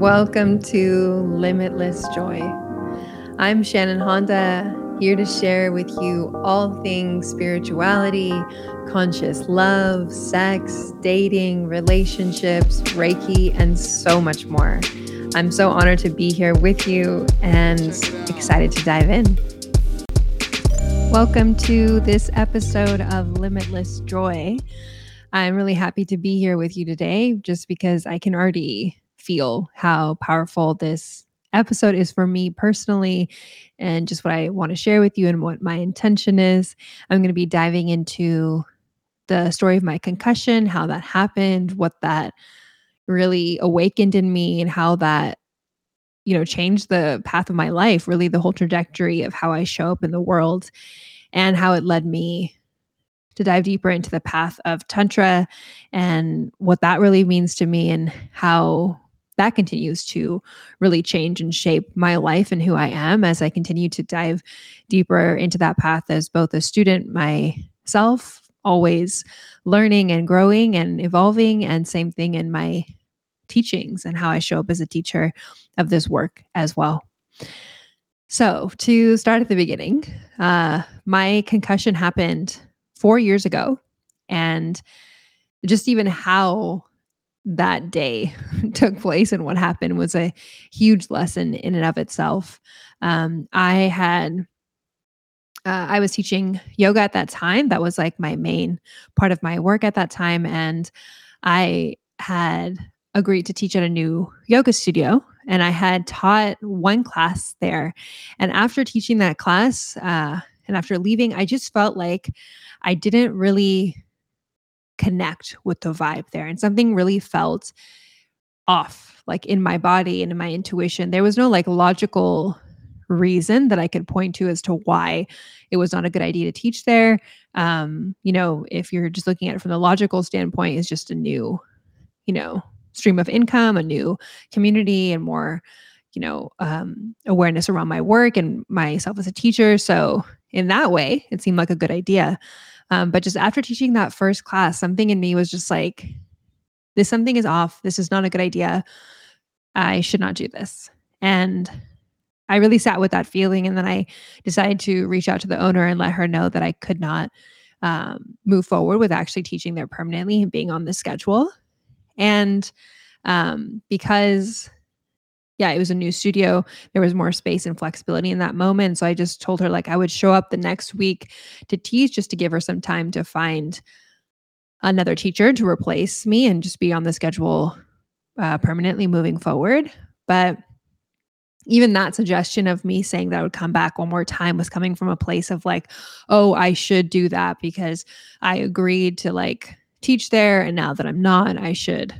Welcome to Limitless Joy. I'm Shannon Honda, here to share with you all things spirituality, conscious love, sex, dating, relationships, Reiki, and so much more. I'm so honored to be here with you and excited to dive in. Welcome to this episode of Limitless Joy. I'm really happy to be here with you today just because I can already feel how powerful this episode is for me personally and just what I want to share with you and what my intention is. I'm going to be diving into the story of my concussion, how that happened, what that really awakened in me and how that you know changed the path of my life, really the whole trajectory of how I show up in the world and how it led me to dive deeper into the path of tantra and what that really means to me and how that continues to really change and shape my life and who I am as I continue to dive deeper into that path as both a student myself, always learning and growing and evolving, and same thing in my teachings and how I show up as a teacher of this work as well. So, to start at the beginning, uh, my concussion happened four years ago. And just even how that day took place and what happened was a huge lesson in and of itself. Um, I had, uh, I was teaching yoga at that time. That was like my main part of my work at that time. And I had agreed to teach at a new yoga studio. And I had taught one class there. And after teaching that class, uh, and after leaving, I just felt like I didn't really connect with the vibe there. And something really felt off, like in my body and in my intuition. There was no like logical reason that I could point to as to why it was not a good idea to teach there. Um, you know, if you're just looking at it from the logical standpoint, it's just a new, you know, stream of income, a new community, and more, you know, um, awareness around my work and myself as a teacher. So in that way, it seemed like a good idea. Um, but just after teaching that first class, something in me was just like, this something is off. This is not a good idea. I should not do this. And I really sat with that feeling. And then I decided to reach out to the owner and let her know that I could not um, move forward with actually teaching there permanently and being on the schedule. And um, because yeah, it was a new studio. There was more space and flexibility in that moment. So I just told her like I would show up the next week to teach just to give her some time to find another teacher to replace me and just be on the schedule uh, permanently moving forward. But even that suggestion of me saying that I would come back one more time was coming from a place of like, oh, I should do that because I agreed to like teach there. And now that I'm not, I should,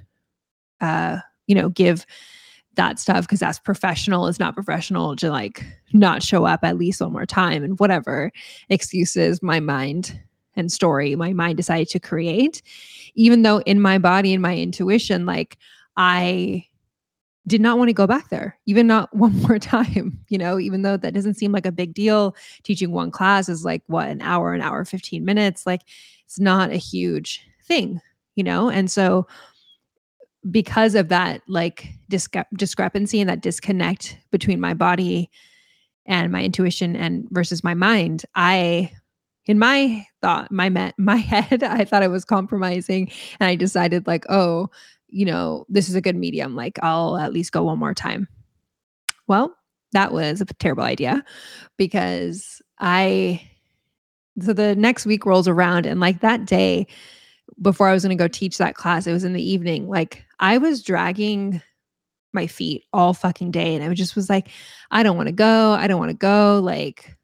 uh, you know, give that stuff because that's professional is not professional to like not show up at least one more time and whatever excuses my mind and story my mind decided to create. Even though in my body and my intuition like i did not want to go back there even not one more time you know even though that doesn't seem like a big deal. Teaching one class is like what an hour an hour 15 minutes like it's not a huge thing you know? And so because of that like discre- discrepancy and that disconnect between my body and my intuition and versus my mind i in my thought my my head i thought i was compromising and i decided like oh you know this is a good medium like i'll at least go one more time. Well that was a terrible idea because i so the next week rolls around and like that day before I was going to go teach that class, it was in the evening. Like I was dragging my feet all fucking day. And I just was like, I don't want to go. I don't want to go. Like,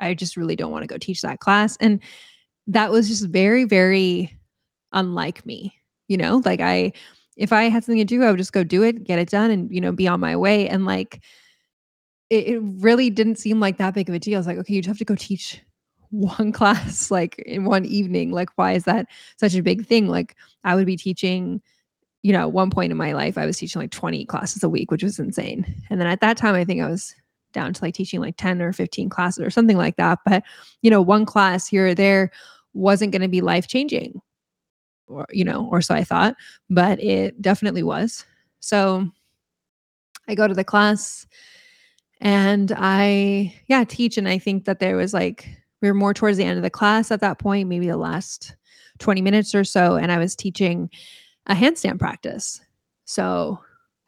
I just really don't want to go teach that class. And that was just very, very unlike me. You know, like I, if I had something to do, I would just go do it, get it done, and, you know, be on my way. And like, it, really didn't seem like that big of a deal. I was like, okay, you have to go teach one class like in one evening like why is that such a big thing? Like i would be teaching you know at one point in my life i was teaching like 20 classes a week which was insane. And then at that time i think i was down to like teaching like 10 or 15 classes or something like that. But you know one class here or there wasn't going to be life changing or you know or so i thought but it definitely was. So I go to the class and I, yeah, teach. And I think that there was like, we were more towards the end of the class at that point, maybe the last 20 minutes or so. And I was teaching a handstand practice. So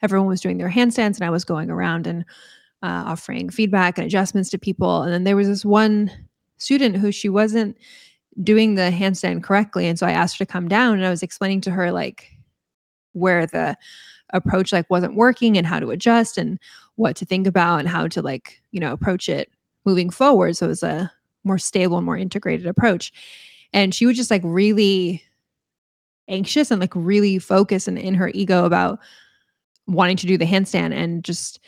everyone was doing their handstands and I was going around and uh, offering feedback and adjustments to people. And then there was this one student who she wasn't doing the handstand correctly. And so I asked her to come down and I was explaining to her like where the approach like wasn't working and how to adjust and what to think about and how to like, you know, approach it moving forward. So it was a more stable more integrated approach. And she was just like really anxious and like really focused and in her ego about wanting to do the handstand and just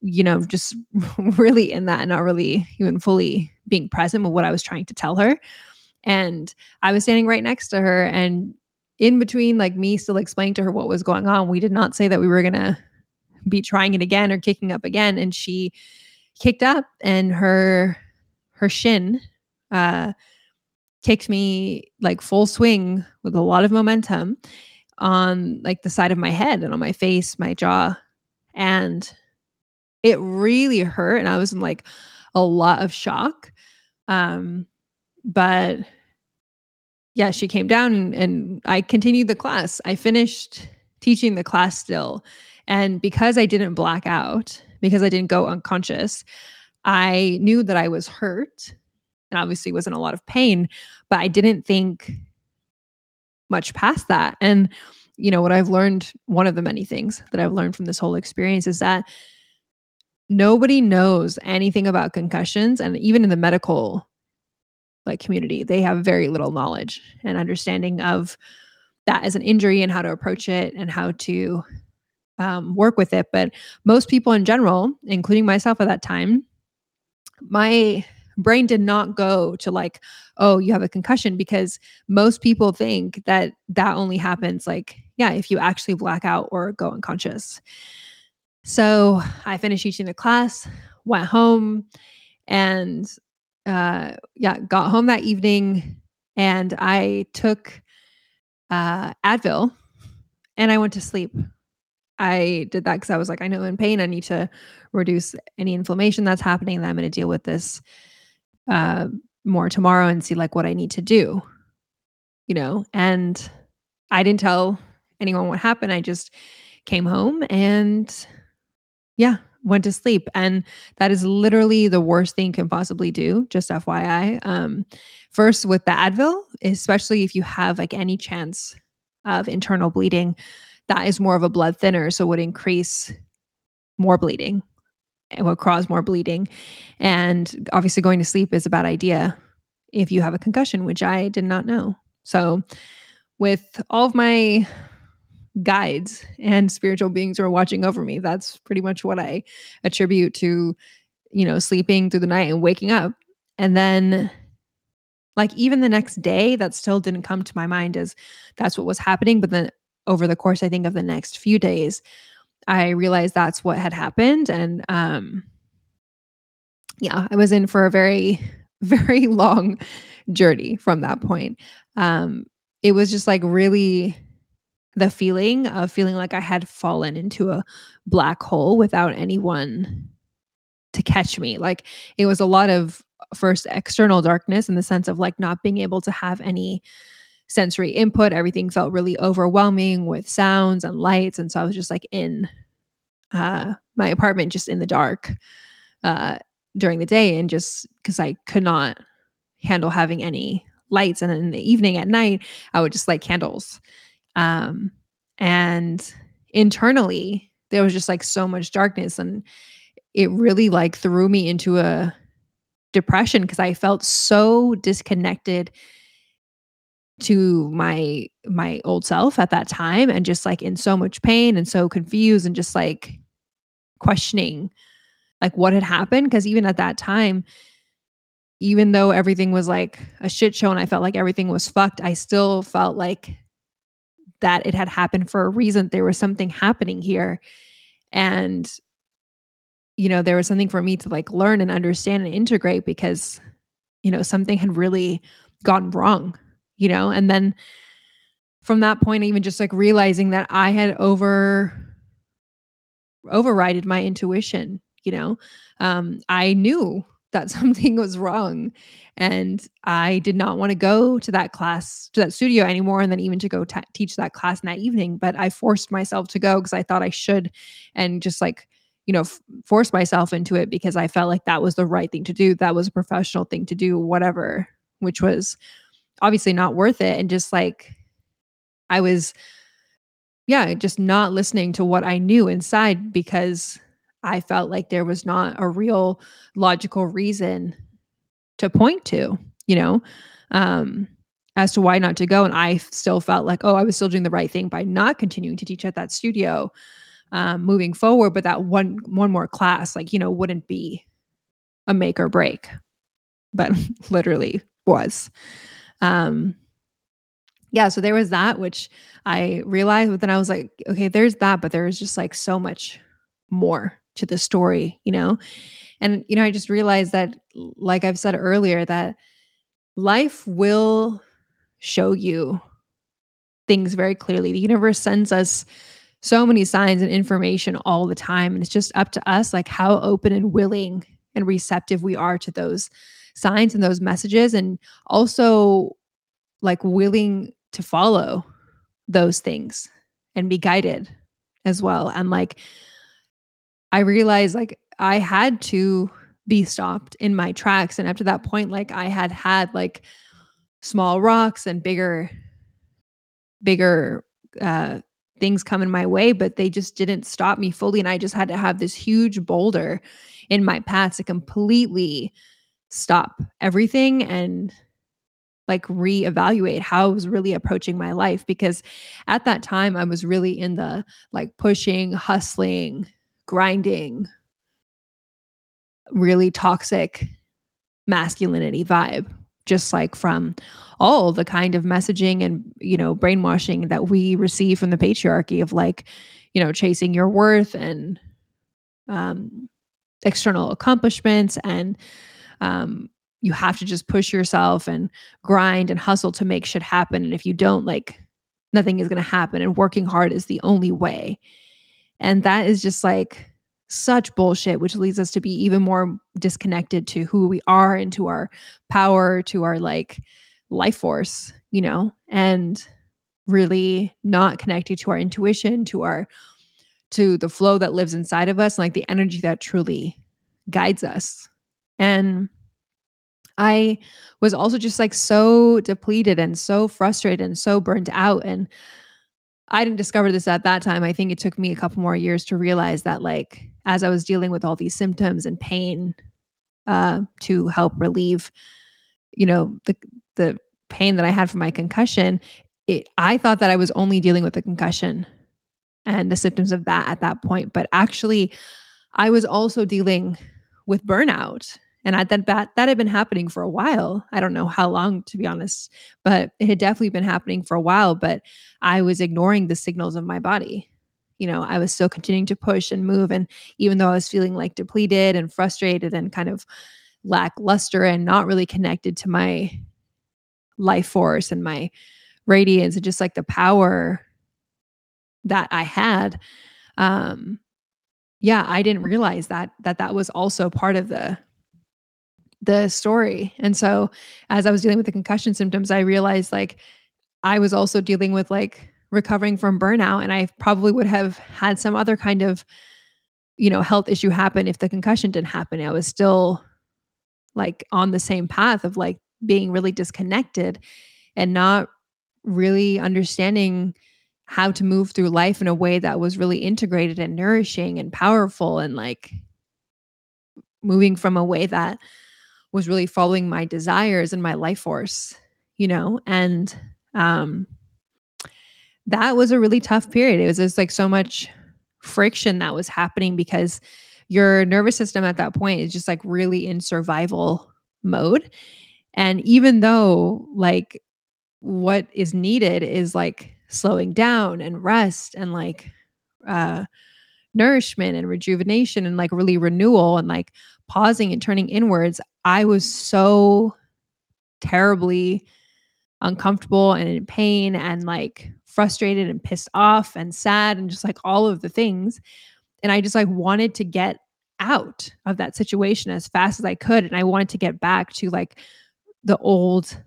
you know just really in that and not really even fully being present with what i was trying to tell her and i was standing right next to her and in between like me still explaining to her what was going on we did not say that we were going to be trying it again or kicking up again and she kicked up and her her shin uh kicked me like full swing with a lot of momentum on like the side of my head and on my face, my jaw. And it really hurt. And I was in like a lot of shock. Um, but yeah, she came down and, and I continued the class. I finished teaching the class still. And because I didn't black out, because I didn't go unconscious, I knew that I was hurt and obviously was in a lot of pain, but I didn't think much past that. And, you know, what I've learned, one of the many things that I've learned from this whole experience is that nobody knows anything about concussions. And even in the medical like community, they have very little knowledge and understanding of that as an injury and how to approach it and how to um, work with it. But most people in general, including myself at that time, my brain did not go to like oh you have a concussion because most people think that that only happens like yeah if you actually black out or go unconscious. So i finished teaching the class went home and uh yeah got home that evening and i took uh advil and i went to sleep i did that because i was like i know I'm in pain i need to reduce any inflammation that's happening that i'm going to deal with this uh, more tomorrow and see like what I need to do, you know? And I didn't tell anyone what happened. I just came home and yeah, went to sleep. And that is literally the worst thing you can possibly do, just FYI. Um, first, with the Advil, especially if you have like any chance of internal bleeding, that is more of a blood thinner. So would increase more bleeding it would cause more bleeding. And obviously, going to sleep is a bad idea if you have a concussion, which I did not know. So, with all of my guides and spiritual beings who are watching over me, that's pretty much what I attribute to, you know, sleeping through the night and waking up. And then, like, even the next day, that still didn't come to my mind as that's what was happening. But then, over the course, I think, of the next few days, I realized that's what had happened. And um, yeah, I was in for a very, very long journey from that point. Um, it was just like really the feeling of feeling like I had fallen into a black hole without anyone to catch me. Like it was a lot of first external darkness in the sense of like not being able to have any sensory input. Everything felt really overwhelming with sounds and lights. And so I was just like in uh, my apartment just in the dark uh, during the day. And just because I could not handle having any lights. And in the evening at night, I would just light candles. Um, and internally, there was just like so much darkness. And it really like threw me into a depression because I felt so disconnected to my my old self at that time and just like in so much pain and so confused and just like questioning like what had happened because even at that time even though everything was like a shit show and I felt like everything was fucked I still felt like that it had happened for a reason. There was something happening here. And you know there was something for me to like learn and understand and integrate because you know something had really gone wrong you know and then from that point even just like realizing that i had over overrided my intuition, you know. Um, I knew that something was wrong and I did not want to go to that class, to that studio anymore, and then even to go t- teach that class in that evening. But I forced myself to go because I thought I should, and just like, you know, f- force myself into it because I felt like that was the right thing to do. That was a professional thing to do, whatever, which was obviously not worth it. And just like, I was, yeah, just not listening to what I knew inside because I felt like there was not a real logical reason to point to, you know, um, as to why not to go. And I still felt like, oh, I was still doing the right thing by not continuing to teach at that studio um, moving forward. But that one one more class, like, you know, wouldn't be a make or break, but literally was. Um, yeah, so there was that, which I realized, but then I was like, okay, there's that, but there's just like so much more to the story, you know? And, you know, I just realized that, like I've said earlier, that life will show you things very clearly. The universe sends us so many signs and information all the time. And it's just up to us, like how open and willing and receptive we are to those signs and those messages. And also, like, willing to follow those things and be guided as well. And like, I realized like I had to be stopped in my tracks. And after that point, like I had had like small rocks and bigger, bigger uh, things coming my way, but they just didn't stop me fully. And I just had to have this huge boulder in my path to completely stop everything and like reevaluate how I was really approaching my life because at that time I was really in the like pushing, hustling, grinding, really toxic masculinity vibe just like from all the kind of messaging and you know brainwashing that we receive from the patriarchy of like you know chasing your worth and um external accomplishments and um you have to just push yourself and grind and hustle to make shit happen. And if you don't like nothing is going to happen. And working hard is the only way. And that is just like such bullshit, which leads us to be even more disconnected to who we are and to our power, to our like life force, you know, and really not connected to our intuition, to our to the flow that lives inside of us, like the energy that truly guides us. And I was also just like so depleted and so frustrated and so burnt out. And I didn't discover this at that time. I think it took me a couple more years to realize that, like, as I was dealing with all these symptoms and pain uh, to help relieve, you know, the the pain that I had from my concussion, it, I thought that I was only dealing with the concussion and the symptoms of that at that point, but actually, I was also dealing with burnout and I, that, that that had been happening for a while. I don't know how long, to be honest, but it had definitely been happening for a while. But I was ignoring the signals of my body. You know, I was still continuing to push and move, and even though I was feeling like depleted and frustrated and kind of lackluster and not really connected to my life force and my radiance and just like the power that I had, um, yeah, I didn't realize that that that was also part of the the story. And so as I was dealing with the concussion symptoms, I realized like I was also dealing with like recovering from burnout and I probably would have had some other kind of you know health issue happen if the concussion didn't happen. I was still like on the same path of like being really disconnected and not really understanding how to move through life in a way that was really integrated and nourishing and powerful and like moving from a way that was really following my desires and my life force, you know, and um that was a really tough period. It was just like so much friction that was happening because your nervous system at that point is just like really in survival mode. And even though like what is needed is like slowing down and rest and like uh nourishment and rejuvenation and like really renewal and like pausing and turning inwards, I was so terribly uncomfortable and in pain and like frustrated and pissed off and sad and just like all of the things. and I just like wanted to get out of that situation as fast as I could. And I wanted to get back to like the old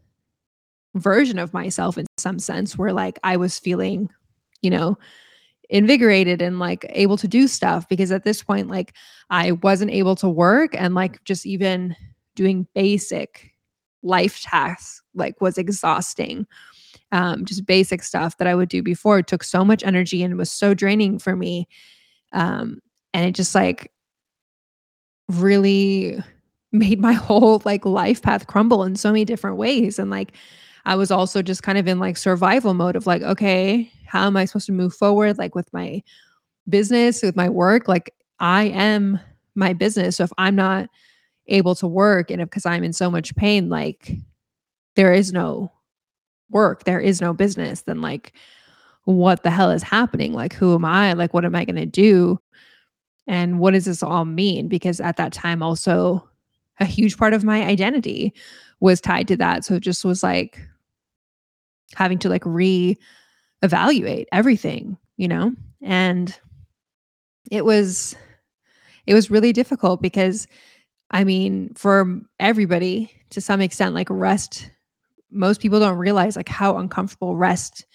version of myself in some sense where like I was feeling, you know, invigorated and like able to do stuff because at this point like I wasn't able to work and like just even doing basic life tasks like was exhausting. Um just basic stuff that I would do before it took so much energy and was so draining for me. Um and it just like really made my whole like life path crumble in so many different ways. And like I was also just kind of in like survival mode of like, okay, how am I supposed to move forward? Like with my business, with my work, like I am my business. So if I'm not able to work and because I'm in so much pain, like there is no work, there is no business, then like what the hell is happening? Like who am I? Like what am I going to do? And what does this all mean? Because at that time, also a huge part of my identity was tied to that. So it just was like, having to like re-evaluate everything, you know? And it was it was really difficult because I mean, for everybody to some extent, like rest, most people don't realize like how uncomfortable rest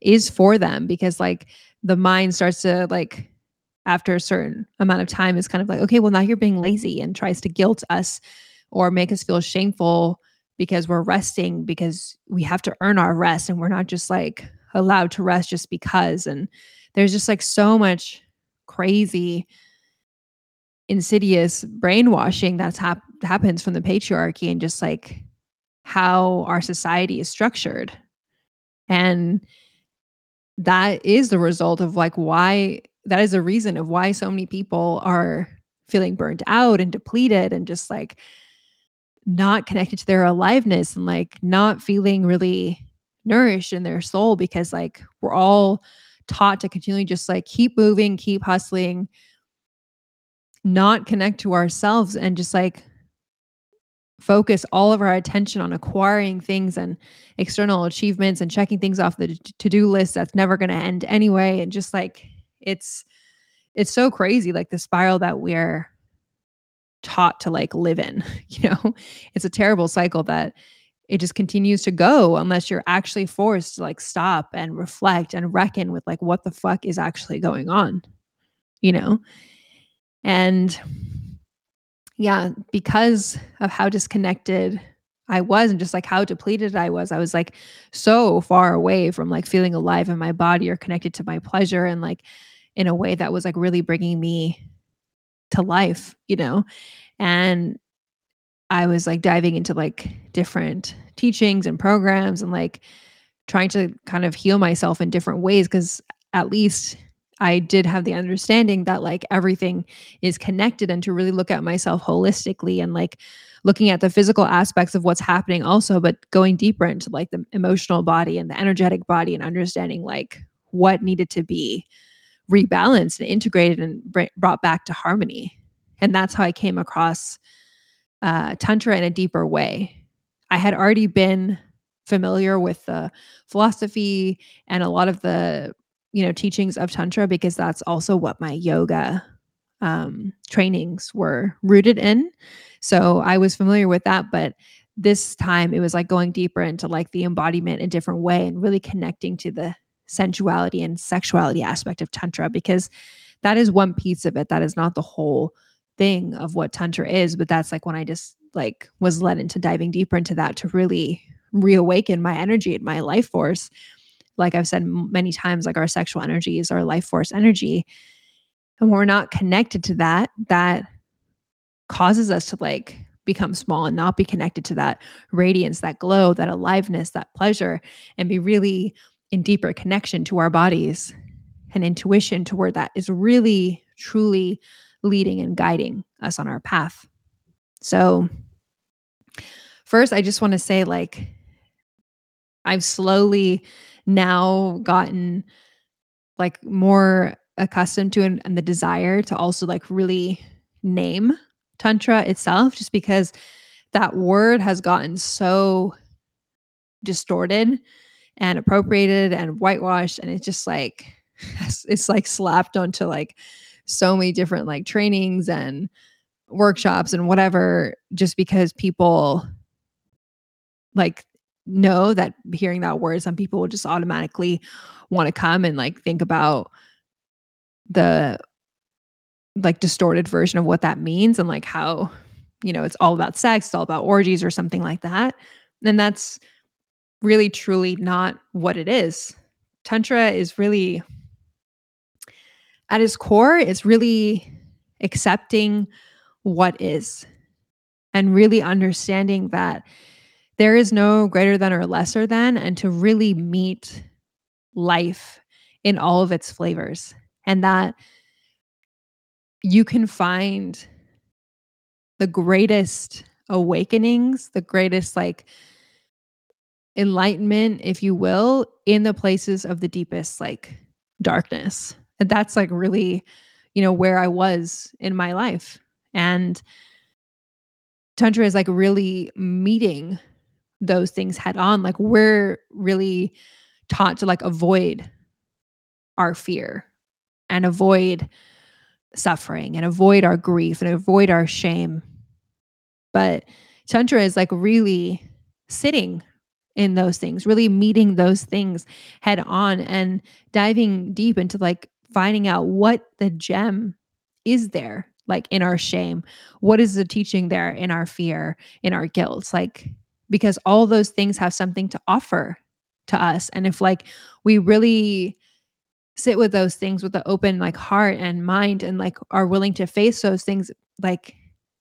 is for them because like the mind starts to like after a certain amount of time is kind of like, okay, well, now you're being lazy and tries to guilt us or make us feel shameful because we're resting because we have to earn our rest and we're not just like allowed to rest just because. And there's just like so much crazy insidious brainwashing that's hap- happens from the patriarchy and just like how our society is structured. And that is the result of like why that is a reason of why so many people are feeling burnt out and depleted and just like not connected to their aliveness and like not feeling really nourished in their soul because like we're all taught to continually just like keep moving, keep hustling, not connect to ourselves and just like focus all of our attention on acquiring things and external achievements and checking things off the to-do list that's never going to end anyway. And just like it's it's so crazy like the spiral that we're taught to like live in you know it's a terrible cycle that it just continues to go unless you're actually forced to like stop and reflect and reckon with like what the fuck is actually going on you know and yeah because of how disconnected I was and just like how depleted I was. I was like so far away from like feeling alive in my body or connected to my pleasure and like in a way that was like really bringing me to life, you know? And I was like diving into like different teachings and programs and like trying to kind of heal myself in different ways because at least I did have the understanding that like everything is connected and to really look at myself holistically and like looking at the physical aspects of what's happening also but going deeper into like the emotional body and the energetic body and understanding like what needed to be rebalanced and integrated and brought back to harmony. And that's how I came across uh, Tantra in a deeper way. I had already been familiar with the philosophy and a lot of the you know teachings of tantra because that's also what my yoga um, trainings were rooted in so i was familiar with that but this time it was like going deeper into like the embodiment in a different way and really connecting to the sensuality and sexuality aspect of tantra because that is one piece of it that is not the whole thing of what tantra is but that's like when i just like was led into diving deeper into that to really reawaken my energy and my life force. Like i've said many times like our sexual energy is our life force energy and we're not connected to that that causes us to like become small and not be connected to that radiance that glow that aliveness that pleasure and be really in deeper connection to our bodies and intuition to where that is really truly leading and guiding us on our path. So, first, I just want to say, like, I've slowly now gotten like more accustomed to and, and the desire to also like really name tantra itself just because that word has gotten so distorted and appropriated and whitewashed and it's just like it's like slapped onto like so many different like trainings and workshops and whatever just because people like know that hearing that word some people will just automatically want to come and like think about the like distorted version of what that means and like how you know it's all about sex it's all about orgies or something like that. And that's really truly not what it is. Tantra is really at its core it's really accepting what is and really understanding that there is no greater than or lesser than and to really meet life in all of its flavors and that you can find the greatest awakenings, the greatest like enlightenment, if you will, in the places of the deepest like darkness. And that's like really, you know, where I was in my life. And Tantra is like really meeting those things head on. Like we're really taught to like avoid our fear and avoid suffering and avoid our grief and avoid our shame. But Tantra is like really sitting in those things, really meeting those things head on and diving deep into like finding out what the gem is there, like in our shame. What is the teaching there in our fear, in our guilt? Like, because all those things have something to offer to us. And if like we really sit with those things with the open like heart and mind and like are willing to face those things like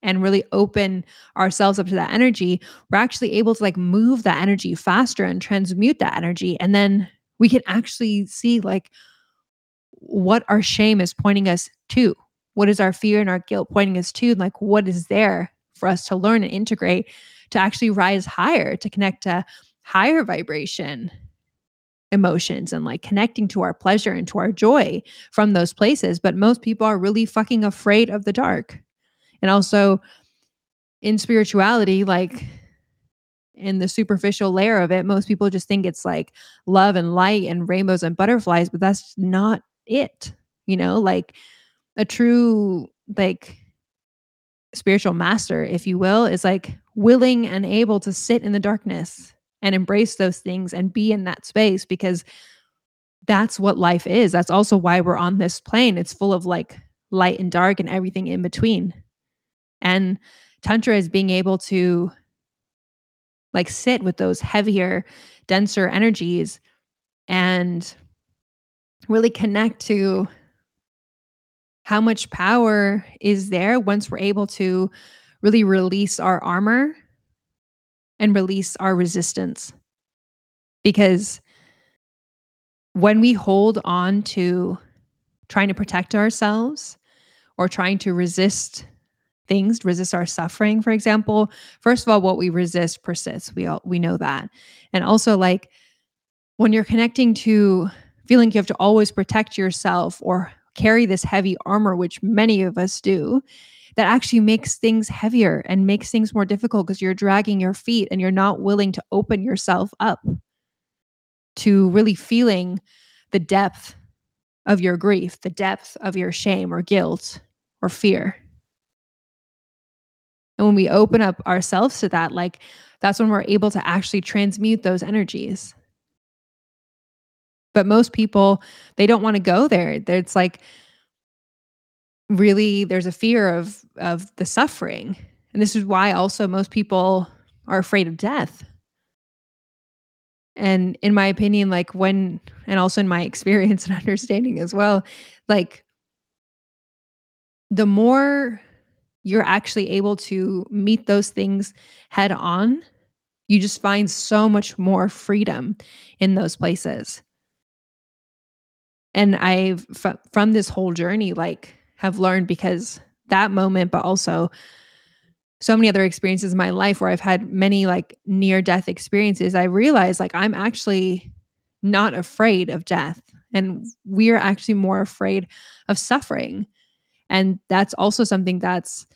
and really open ourselves up to that energy we're actually able to like move that energy faster and transmute that energy and then we can actually see like what our shame is pointing us to what is our fear and our guilt pointing us to like what is there for us to learn and integrate to actually rise higher to connect to higher vibration emotions and like connecting to our pleasure and to our joy from those places. But most people are really fucking afraid of the dark. And also in spirituality, like in the superficial layer of it, most people just think it's like love and light and rainbows and butterflies, but that's not it. You know, like a true, like, spiritual master, if you will, is like willing and able to sit in the darkness and embrace those things and be in that space because that's what life is. That's also why we're on this plane. It's full of like light and dark and everything in between. And Tantra is being able to like sit with those heavier, denser energies and really connect to how much power is there once we're able to really release our armor and release our resistance. Because when we hold on to trying to protect ourselves or trying to resist things, resist our suffering, for example, first of all, what we resist persists. We all we know that. And also like when you're connecting to feeling you have to always protect yourself or carry this heavy armor, which many of us do, that actually makes things heavier and makes things more difficult because you're dragging your feet and you're not willing to open yourself up to really feeling the depth of your grief, the depth of your shame or guilt or fear. And when we open up ourselves to that, like that's when we're able to actually transmute those energies. But most people, they don't want to go there. It's like really there's a fear of of the suffering and this is why also most people are afraid of death and in my opinion like when and also in my experience and understanding as well like the more you're actually able to meet those things head on you just find so much more freedom in those places and i've from this whole journey like have learned because that moment, but also so many other experiences in my life where I've had many like near death experiences, I realized like I'm actually not afraid of death. And we are actually more afraid of suffering. And that's also something that's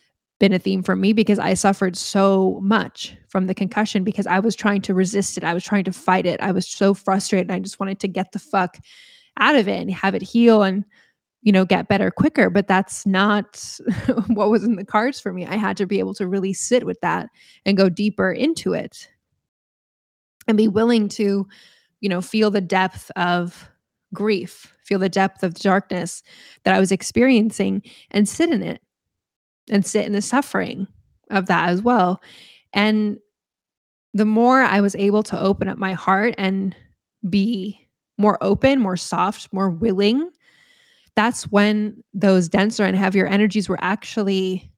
been a theme for me because I suffered so much from the concussion because I was trying to resist it. I was trying to fight it. I was so frustrated. I just wanted to get the fuck out of it and have it heal. And you know, get better quicker. But that's not what was in the cards for me. I had to be able to really sit with that and go deeper into it and be willing to, you know, feel the depth of grief, feel the depth of darkness that I was experiencing and sit in it and sit in the suffering of that as well. And the more I was able to open up my heart and be more open, more soft, more willing, that's when those denser and heavier energies were actually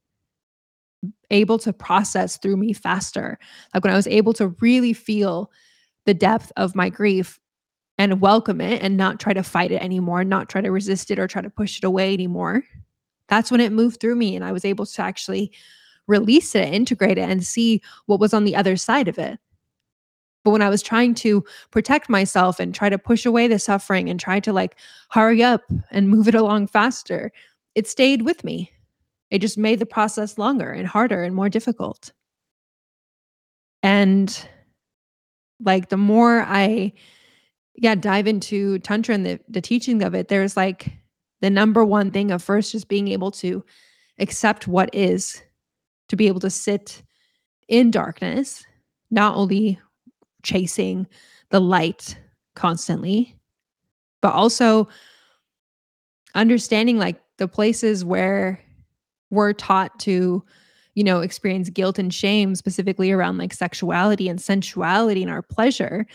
able to process through me faster. Like when I was able to really feel the depth of my grief and welcome it and not try to fight it anymore, not try to resist it or try to push it away anymore. That's when it moved through me and I was able to actually release it, integrate it, and see what was on the other side of it. But when I was trying to protect myself and try to push away the suffering and try to like hurry up and move it along faster, it stayed with me. It just made the process longer and harder and more difficult. And like the more I yeah, dive into tantra and the the teaching of it, there's like the number one thing of first just being able to accept what is, to be able to sit in darkness, not only chasing the light constantly, but also understanding like the places where we're taught to you know experience guilt and shame specifically around like sexuality and sensuality and our pleasure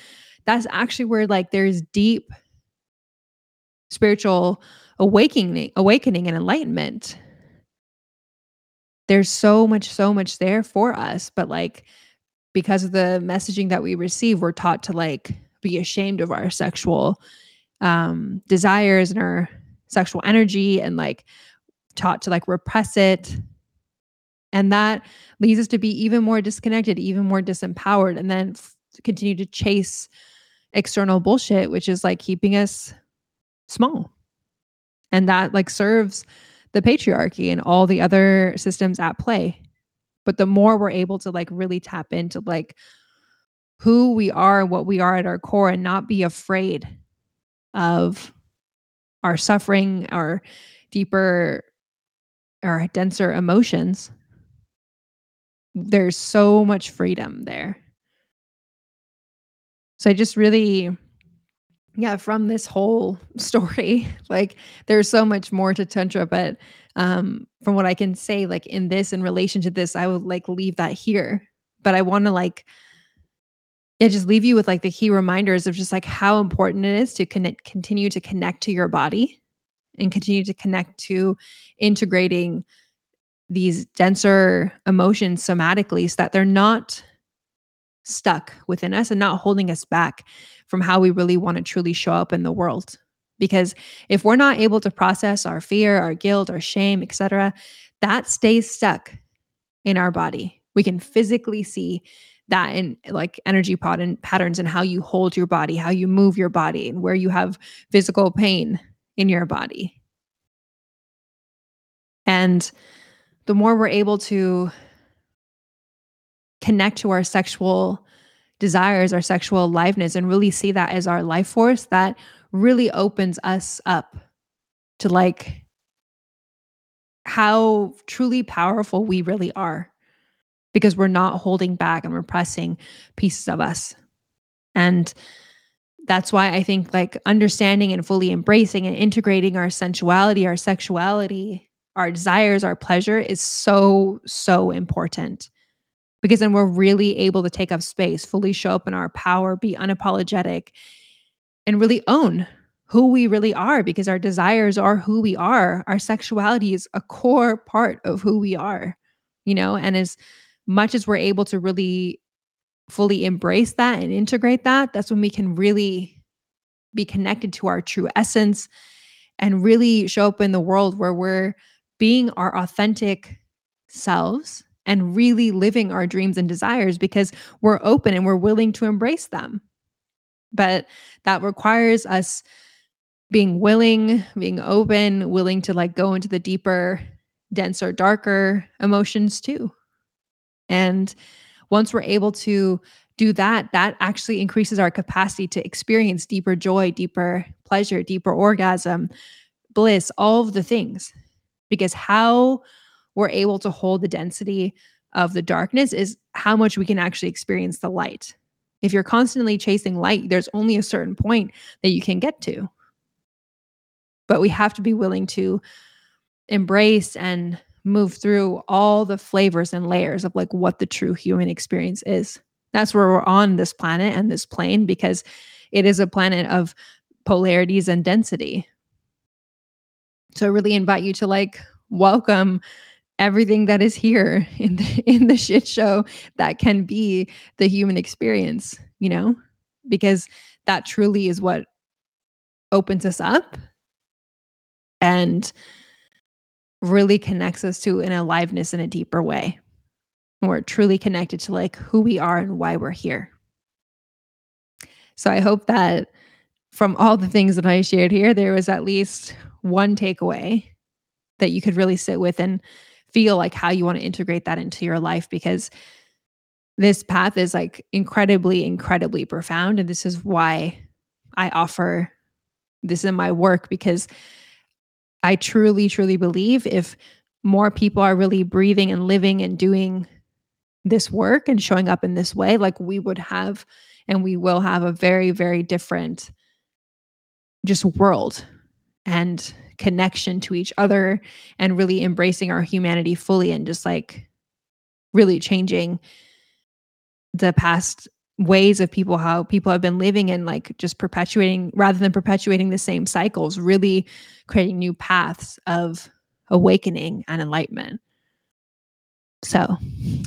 that's actually where like there's deep spiritual awakening awakening and enlightenment. There's so much so much there for us but like because of the messaging that we receive we're taught to like be ashamed of our sexual um desires and our sexual energy and like taught to like repress it. And that leads us to be even more disconnected even more disempowered and then f- continue to chase external bullshit which is like keeping us small and that like serves the patriarchy and all the other systems at play. But the more we're able to like really tap into like who we are what we are at our core and not be afraid of our suffering our deeper our denser emotions there's so much freedom there. So i just really yeah from this whole story like there's so much more to tantra but um from what i can say like in this in relation to this i would like leave that here. But i want to like yeah just leave you with like the key reminders of just like how important it is to connect continue to connect to your body and continue to connect to integrating these denser emotions somatically so that they're not stuck within us and not holding us back from how we really want to truly show up in the world. Because if we're not able to process our fear our guilt our shame etc that stays stuck in our body. We can physically see that in like energy pattern patterns and how you hold your body how you move your body and where you have physical pain in your body. And the more we're able to connect to our sexual desires, our sexual aliveness, and really see that as our life force, that really opens us up to like how truly powerful we really are because we're not holding back and repressing pieces of us. And that's why I think like understanding and fully embracing and integrating our sensuality, our sexuality, our desires, our pleasure is so, so important because then we're really able to take up space, fully show up in our power, be unapologetic, and really own who we really are because our desires are who we are. Our sexuality is a core part of who we are, you know, and as much as we're able to really fully embrace that and integrate that, that's when we can really be connected to our true essence and really show up in the world where we're being our authentic selves and really living our dreams and desires because we're open and we're willing to embrace them. But that requires us being willing, being open, willing to like go into the deeper, denser, darker emotions too. And once we're able to do that, that actually increases our capacity to experience deeper joy, deeper pleasure, deeper orgasm, bliss, all of the things. Because how we're able to hold the density of the darkness is how much we can actually experience the light. If you're constantly chasing light, there's only a certain point that you can get to. But we have to be willing to embrace and move through all the flavors and layers of like what the true human experience is. That's where we're on this planet and this plane because it is a planet of polarities and density. So I really invite you to like welcome everything that is here in the, in the shit show that can be the human experience, you know? Because that truly is what opens us up and really connects us to an aliveness in a deeper way. we're truly connected to like who we are and why we're here. So I hope that from all the things that I shared here, there was at least one takeaway that you could really sit with and feel like how you want to integrate that into your life because this path is like incredibly, incredibly profound. And this is why I offer this in my work because I truly, truly believe if more people are really breathing and living and doing this work and showing up in this way, like we would have and we will have a very, very different just world and connection to each other and really embracing our humanity fully and just like really changing the past ways of people how people have been living and like just perpetuating rather than perpetuating the same cycles really creating new paths of awakening and enlightenment. So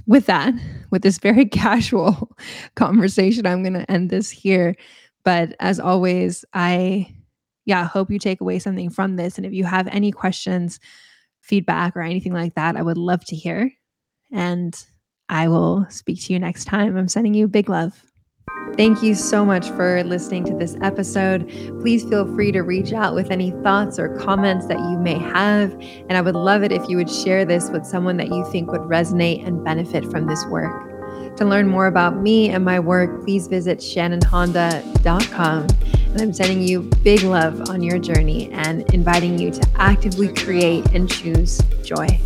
with that with this very casual conversation i'm going to end this here. But as always i yeah, hope you take away something from this. And if you have any questions, feedback, or anything like that, I would love to hear. And I will speak to you next time. I'm sending you big love. Thank you so much for listening to this episode. Please feel free to reach out with any thoughts or comments that you may have. And I would love it if you would share this with someone that you think would resonate and benefit from this work. To learn more about me and my work, please visit shannonhonda.com. And I'm sending you big love on your journey and inviting you to actively create and choose joy.